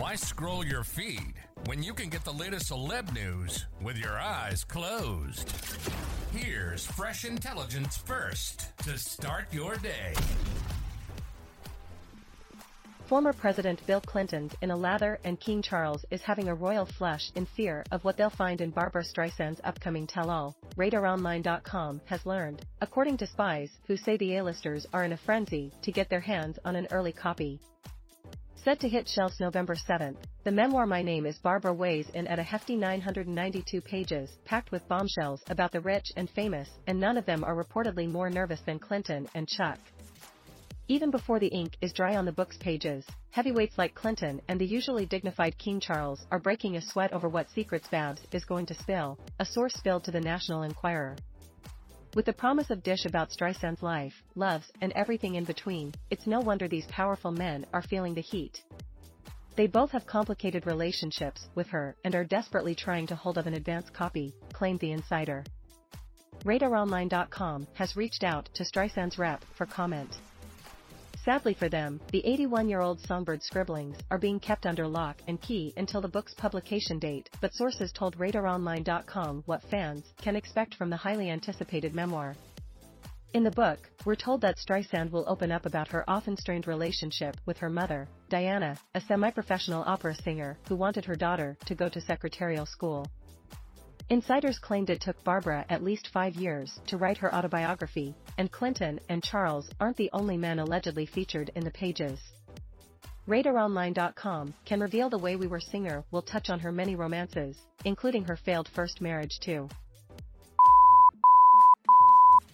Why scroll your feed when you can get the latest celeb news with your eyes closed? Here's fresh intelligence first to start your day. Former President Bill Clinton's in a lather and King Charles is having a royal flush in fear of what they'll find in Barbra Streisand's upcoming tell-all, RadarOnline.com has learned, according to spies who say the A-listers are in a frenzy to get their hands on an early copy. Set to hit shelves November 7th, the memoir My Name is Barbra weighs in at a hefty 992 pages, packed with bombshells about the rich and famous, and none of them are reportedly more nervous than Clinton and Chuck. Even before the ink is dry on the book's pages, heavyweights like Clinton and the usually dignified King Charles are breaking a sweat over what secrets Babs is going to spill, a source spilled to the National Enquirer. With the promise of dish about Streisand's life, loves, and everything in between, it's no wonder these powerful men are feeling the heat. They both have complicated relationships with her and are desperately trying to hold of an advance copy, claimed the insider. RadarOnline.com has reached out to Streisand's rep for comment. Sadly for them, the 81-year-old songbird scribblings are being kept under lock and key until the book's publication date, but sources told RadarOnline.com what fans can expect from the highly anticipated memoir. In the book, we're told that Streisand will open up about her often strained relationship with her mother, Diana, a semi-professional opera singer who wanted her daughter to go to secretarial school. Insiders claimed it took Barbra at least five years to write her autobiography, and Clinton and Charles aren't the only men allegedly featured in the pages. RadarOnline.com can reveal the way we were singer will touch on her many romances, including her failed first marriage too.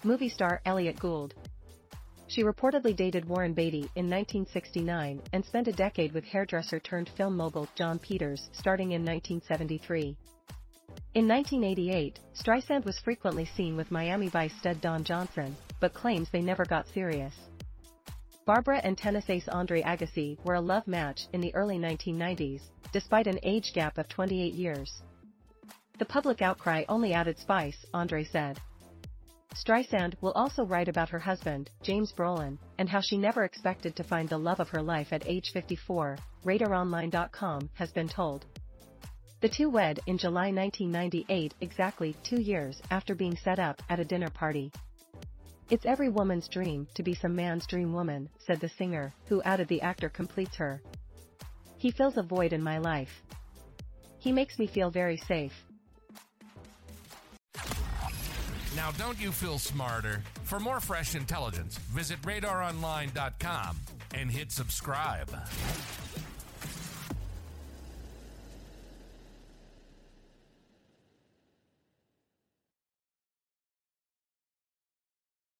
Movie star Elliott Gould. She reportedly dated Warren Beatty in 1969 and spent a decade with hairdresser turned film mogul Jon Peters starting in 1973. In 1988, Streisand was frequently seen with Miami Vice stud Don Johnson, but claims they never got serious. Barbra and tennis ace Andre Agassi were a love match in the early 1990s, despite an age gap of 28 years. The public outcry only added spice, Andre said. Streisand will also write about her husband, James Brolin, and how she never expected to find the love of her life at age 54, RadarOnline.com has been told. The two wed in July 1998 exactly two years after being set up at a dinner party. It's every woman's dream to be some man's dream woman, said the singer, who added the actor completes her. He fills a void in my life. He makes me feel very safe. Now, don't you feel smarter? For more fresh intelligence, visit radaronline.com and hit subscribe.